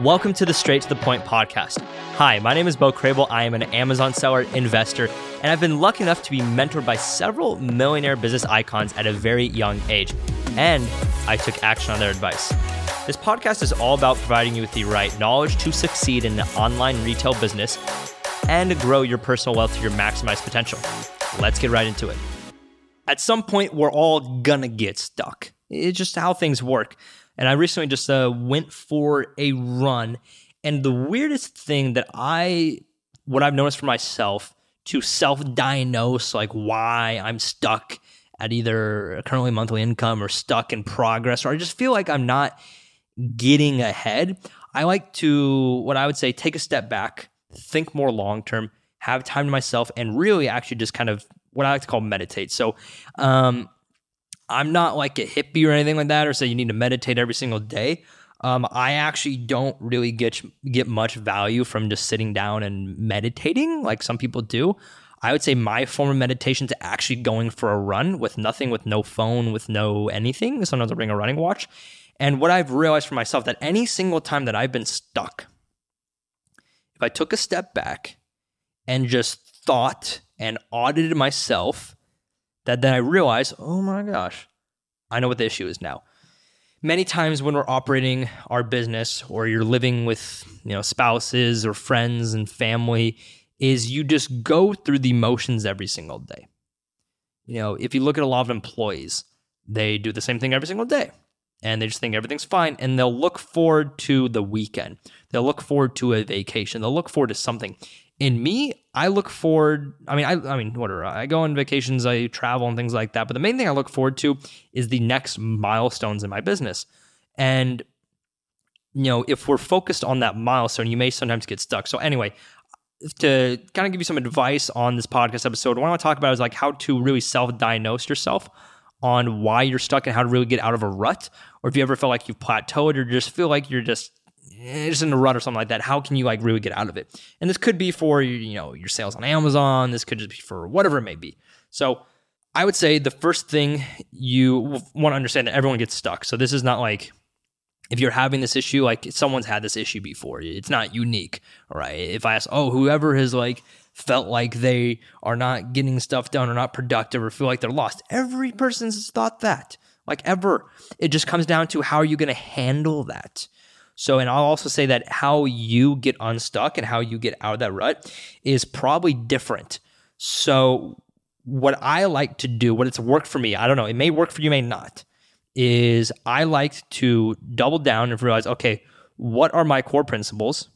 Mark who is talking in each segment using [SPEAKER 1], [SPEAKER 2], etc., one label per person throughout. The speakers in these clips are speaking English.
[SPEAKER 1] Welcome to the Straight to the Point podcast. Hi, my name is Bo Crabill. I am an Amazon seller, investor, and I've been lucky enough to be mentored by several millionaire business icons at a very young age. And I took action on their advice. This podcast is all about providing you with the right knowledge to succeed in the online retail business and grow your personal wealth to your maximized potential. Let's get right into it. At some point, we're all gonna get stuck. It's just how things work. And I recently just uh, went for a run. And the weirdest thing that I, what I've noticed for myself to self diagnose, like why I'm stuck at either currently monthly income or stuck in progress, or I just feel like I'm not getting ahead. I like to, what I would say, take a step back, think more long term, have time to myself, and really actually just kind of what I like to call meditate. So, um, I'm not like a hippie or anything like that, or say you need to meditate every single day. Um, I actually don't really get get much value from just sitting down and meditating like some people do. I would say my form of meditation is actually going for a run with nothing, with no phone, with no anything. Sometimes I bring a running watch. And what I've realized for myself that any single time that I've been stuck, if I took a step back and just thought and audited myself that then I realize, oh my gosh, I know what the issue is now. Many times when we're operating our business or you're living with, you know, spouses or friends and family is you just go through the motions every single day. You know, if you look at a lot of employees, they do the same thing every single day and they just think everything's fine and they'll look forward to the weekend. They'll look forward to a vacation. They'll look forward to something in me, I look forward. I mean, I, I mean, whatever. I go on vacations, I travel and things like that. But the main thing I look forward to is the next milestones in my business. And you know, if we're focused on that milestone, you may sometimes get stuck. So anyway, to kind of give you some advice on this podcast episode, what I want to talk about is like how to really self-diagnose yourself on why you're stuck and how to really get out of a rut, or if you ever feel like you've plateaued or just feel like you're just Eh, just in a rut or something like that, how can you like really get out of it? And this could be for you know your sales on Amazon. This could just be for whatever it may be. So I would say the first thing you want to understand that everyone gets stuck. So this is not like if you're having this issue, like someone's had this issue before. It's not unique, right? If I ask, oh, whoever has like felt like they are not getting stuff done or not productive or feel like they're lost, every person's thought that. Like ever, it just comes down to how are you going to handle that. So, and I'll also say that how you get unstuck and how you get out of that rut is probably different. So, what I like to do, what it's worked for me, I don't know, it may work for you, may not, is I like to double down and realize, okay, what are my core principles?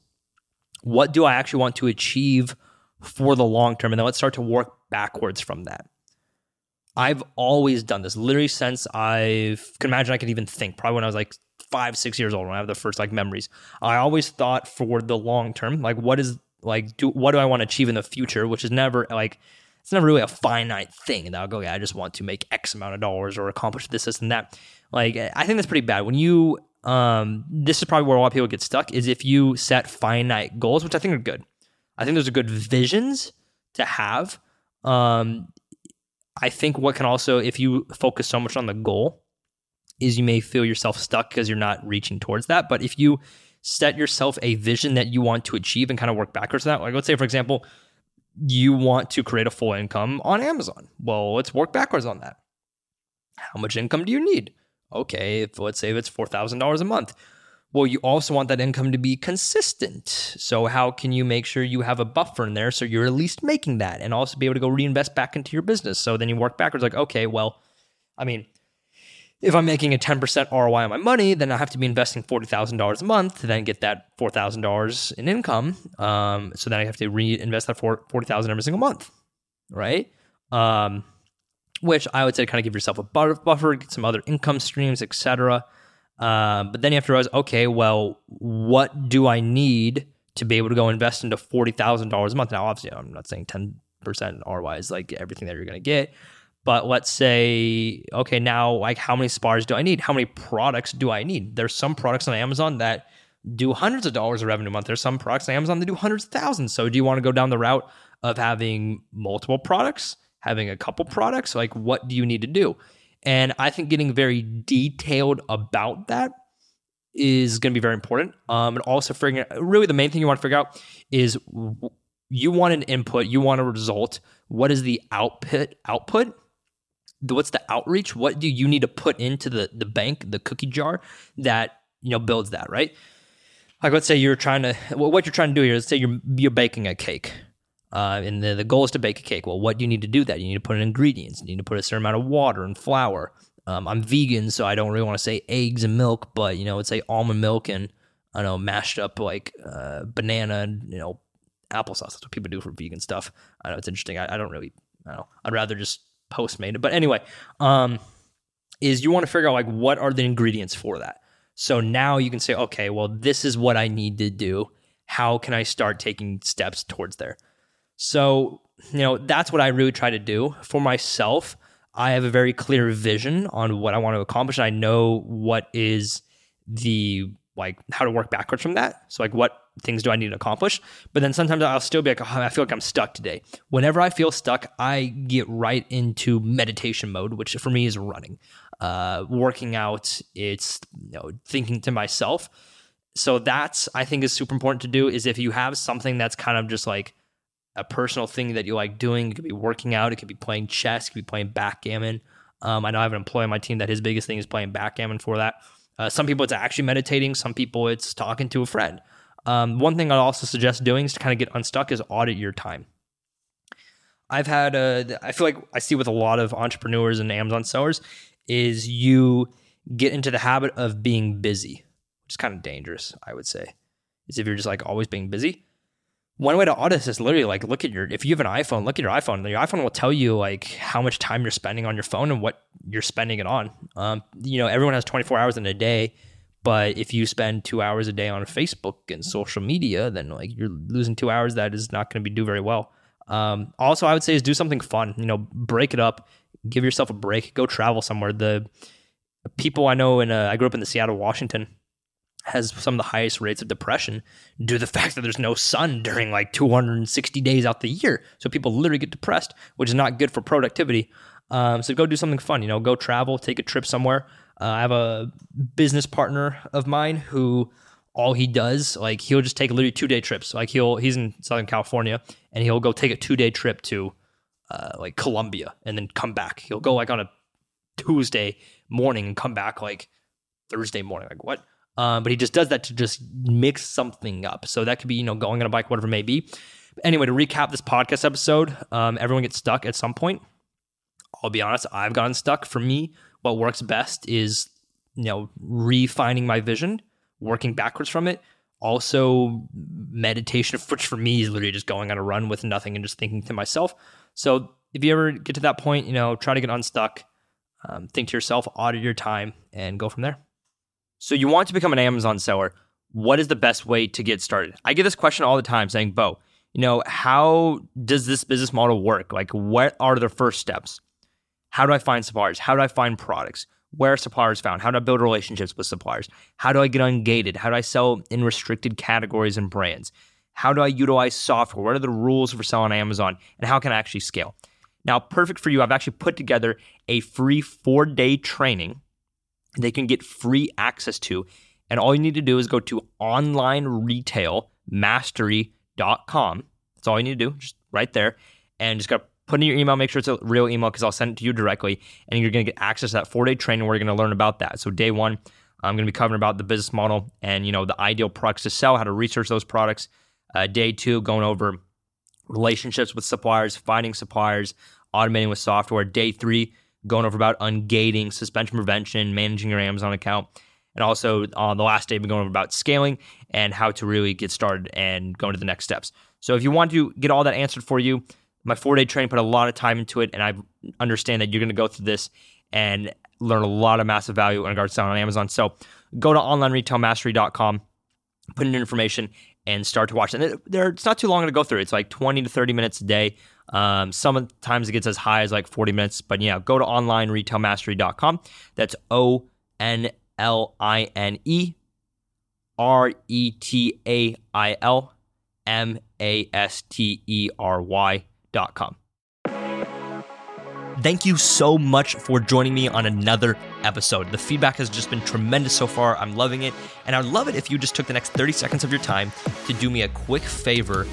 [SPEAKER 1] What do I actually want to achieve for the long term? And then let's start to work backwards from that. I've always done this, literally since I can imagine I could even think, probably when I was like five, six years old when I have the first like memories. I always thought for the long term, like what is like do what do I want to achieve in the future, which is never like it's never really a finite thing that I'll go, yeah, I just want to make X amount of dollars or accomplish this, this, and that. Like I think that's pretty bad. When you um this is probably where a lot of people get stuck is if you set finite goals, which I think are good. I think those are good visions to have. Um I think what can also, if you focus so much on the goal, is you may feel yourself stuck because you're not reaching towards that. But if you set yourself a vision that you want to achieve and kind of work backwards on that, like let's say, for example, you want to create a full income on Amazon. Well, let's work backwards on that. How much income do you need? Okay, if, let's say if it's $4,000 a month. Well, you also want that income to be consistent. So, how can you make sure you have a buffer in there so you're at least making that and also be able to go reinvest back into your business? So then you work backwards, like, okay, well, I mean, if I'm making a 10% ROI on my money, then I have to be investing $40,000 a month to then get that $4,000 in income. Um, so then I have to reinvest that 40000 every single month, right? Um, which I would say kind of give yourself a buffer, get some other income streams, etc. Um, but then you have to realize, okay, well, what do I need to be able to go invest into $40,000 a month? Now, obviously, I'm not saying 10% ROI is like everything that you're going to get but let's say, okay, now like how many spars do I need? How many products do I need? There's some products on Amazon that do hundreds of dollars of revenue a month. There's some products on Amazon that do hundreds of thousands. So do you want to go down the route of having multiple products, having a couple products? Like what do you need to do? And I think getting very detailed about that is going to be very important. Um, and also figuring out, really the main thing you want to figure out is you want an input, you want a result. What is the output? Output. What's the outreach? What do you need to put into the the bank, the cookie jar that you know builds that right? Like let's say you're trying to what you're trying to do here. Let's say you're you're baking a cake. Uh, and the, the goal is to bake a cake. Well, what do you need to do that? You need to put in ingredients. You need to put a certain amount of water and flour. Um, I'm vegan, so I don't really want to say eggs and milk, but you know, it's say almond milk and I don't know mashed up like uh, banana, you know, applesauce. That's what people do for vegan stuff. I know it's interesting. I, I don't really, I don't know. I'd rather just Postmate it. But anyway, um, is you want to figure out like what are the ingredients for that. So now you can say, okay, well, this is what I need to do. How can I start taking steps towards there? So, you know, that's what I really try to do for myself. I have a very clear vision on what I want to accomplish. I know what is the like how to work backwards from that. So like what things do I need to accomplish? But then sometimes I'll still be like, oh, I feel like I'm stuck today. Whenever I feel stuck, I get right into meditation mode, which for me is running, uh, working out. It's you know thinking to myself. So that's I think is super important to do. Is if you have something that's kind of just like a personal thing that you like doing. It could be working out. It could be playing chess. It could be playing backgammon. Um, I know I have an employee on my team that his biggest thing is playing backgammon for that. Uh, some people it's actually meditating. Some people it's talking to a friend. Um, one thing I'd also suggest doing is to kind of get unstuck is audit your time. I've had a, I feel like I see with a lot of entrepreneurs and Amazon sellers is you get into the habit of being busy, which is kind of dangerous, I would say. Is if you're just like always being busy one way to audit this is literally like look at your if you have an iphone look at your iphone your iphone will tell you like how much time you're spending on your phone and what you're spending it on um, you know everyone has 24 hours in a day but if you spend two hours a day on facebook and social media then like you're losing two hours that is not going to be do very well um, also i would say is do something fun you know break it up give yourself a break go travel somewhere the people i know in uh, i grew up in the seattle washington has some of the highest rates of depression due to the fact that there's no sun during like 260 days out the year. So people literally get depressed, which is not good for productivity. Um, so go do something fun, you know, go travel, take a trip somewhere. Uh, I have a business partner of mine who all he does, like he'll just take literally two day trips. Like he'll, he's in Southern California and he'll go take a two day trip to uh, like Colombia and then come back. He'll go like on a Tuesday morning and come back like Thursday morning. Like what? Um, but he just does that to just mix something up. So that could be, you know, going on a bike, whatever it may be. Anyway, to recap this podcast episode, um, everyone gets stuck at some point. I'll be honest, I've gotten stuck. For me, what works best is, you know, refining my vision, working backwards from it. Also, meditation, which for me is literally just going on a run with nothing and just thinking to myself. So if you ever get to that point, you know, try to get unstuck, um, think to yourself, audit your time, and go from there. So you want to become an Amazon seller. What is the best way to get started? I get this question all the time saying, Bo, you know, how does this business model work? Like, what are the first steps? How do I find suppliers? How do I find products? Where are suppliers found? How do I build relationships with suppliers? How do I get ungated? How do I sell in restricted categories and brands? How do I utilize software? What are the rules for selling on Amazon? And how can I actually scale? Now, perfect for you, I've actually put together a free four day training they can get free access to. And all you need to do is go to onlineretailmastery.com. That's all you need to do, just right there. And just got to put in your email, make sure it's a real email because I'll send it to you directly. And you're going to get access to that four day training where you're going to learn about that. So, day one, I'm going to be covering about the business model and you know the ideal products to sell, how to research those products. Uh, day two, going over relationships with suppliers, finding suppliers, automating with software. Day three, going over about ungating, suspension prevention, managing your Amazon account. And also on the last day, we're going over about scaling and how to really get started and go into the next steps. So if you want to get all that answered for you, my four day training put a lot of time into it, and I understand that you're going to go through this and learn a lot of massive value in regards to selling on Amazon. So go to onlineretailmastery.com, put in information, and start to watch. And there, it's not too long to go through. It's like 20 to 30 minutes a day. Um, sometimes it gets as high as like 40 minutes, but yeah, go to onlineretailmastery.com. That's O N L I N E R E T A I L M A S T E R Thank you so much for joining me on another episode. The feedback has just been tremendous so far. I'm loving it. And I'd love it if you just took the next 30 seconds of your time to do me a quick favor.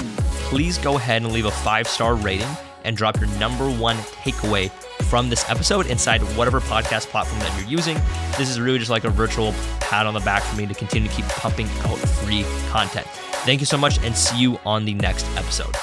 [SPEAKER 1] Please go ahead and leave a five star rating and drop your number one takeaway from this episode inside whatever podcast platform that you're using. This is really just like a virtual pat on the back for me to continue to keep pumping out free content. Thank you so much and see you on the next episode.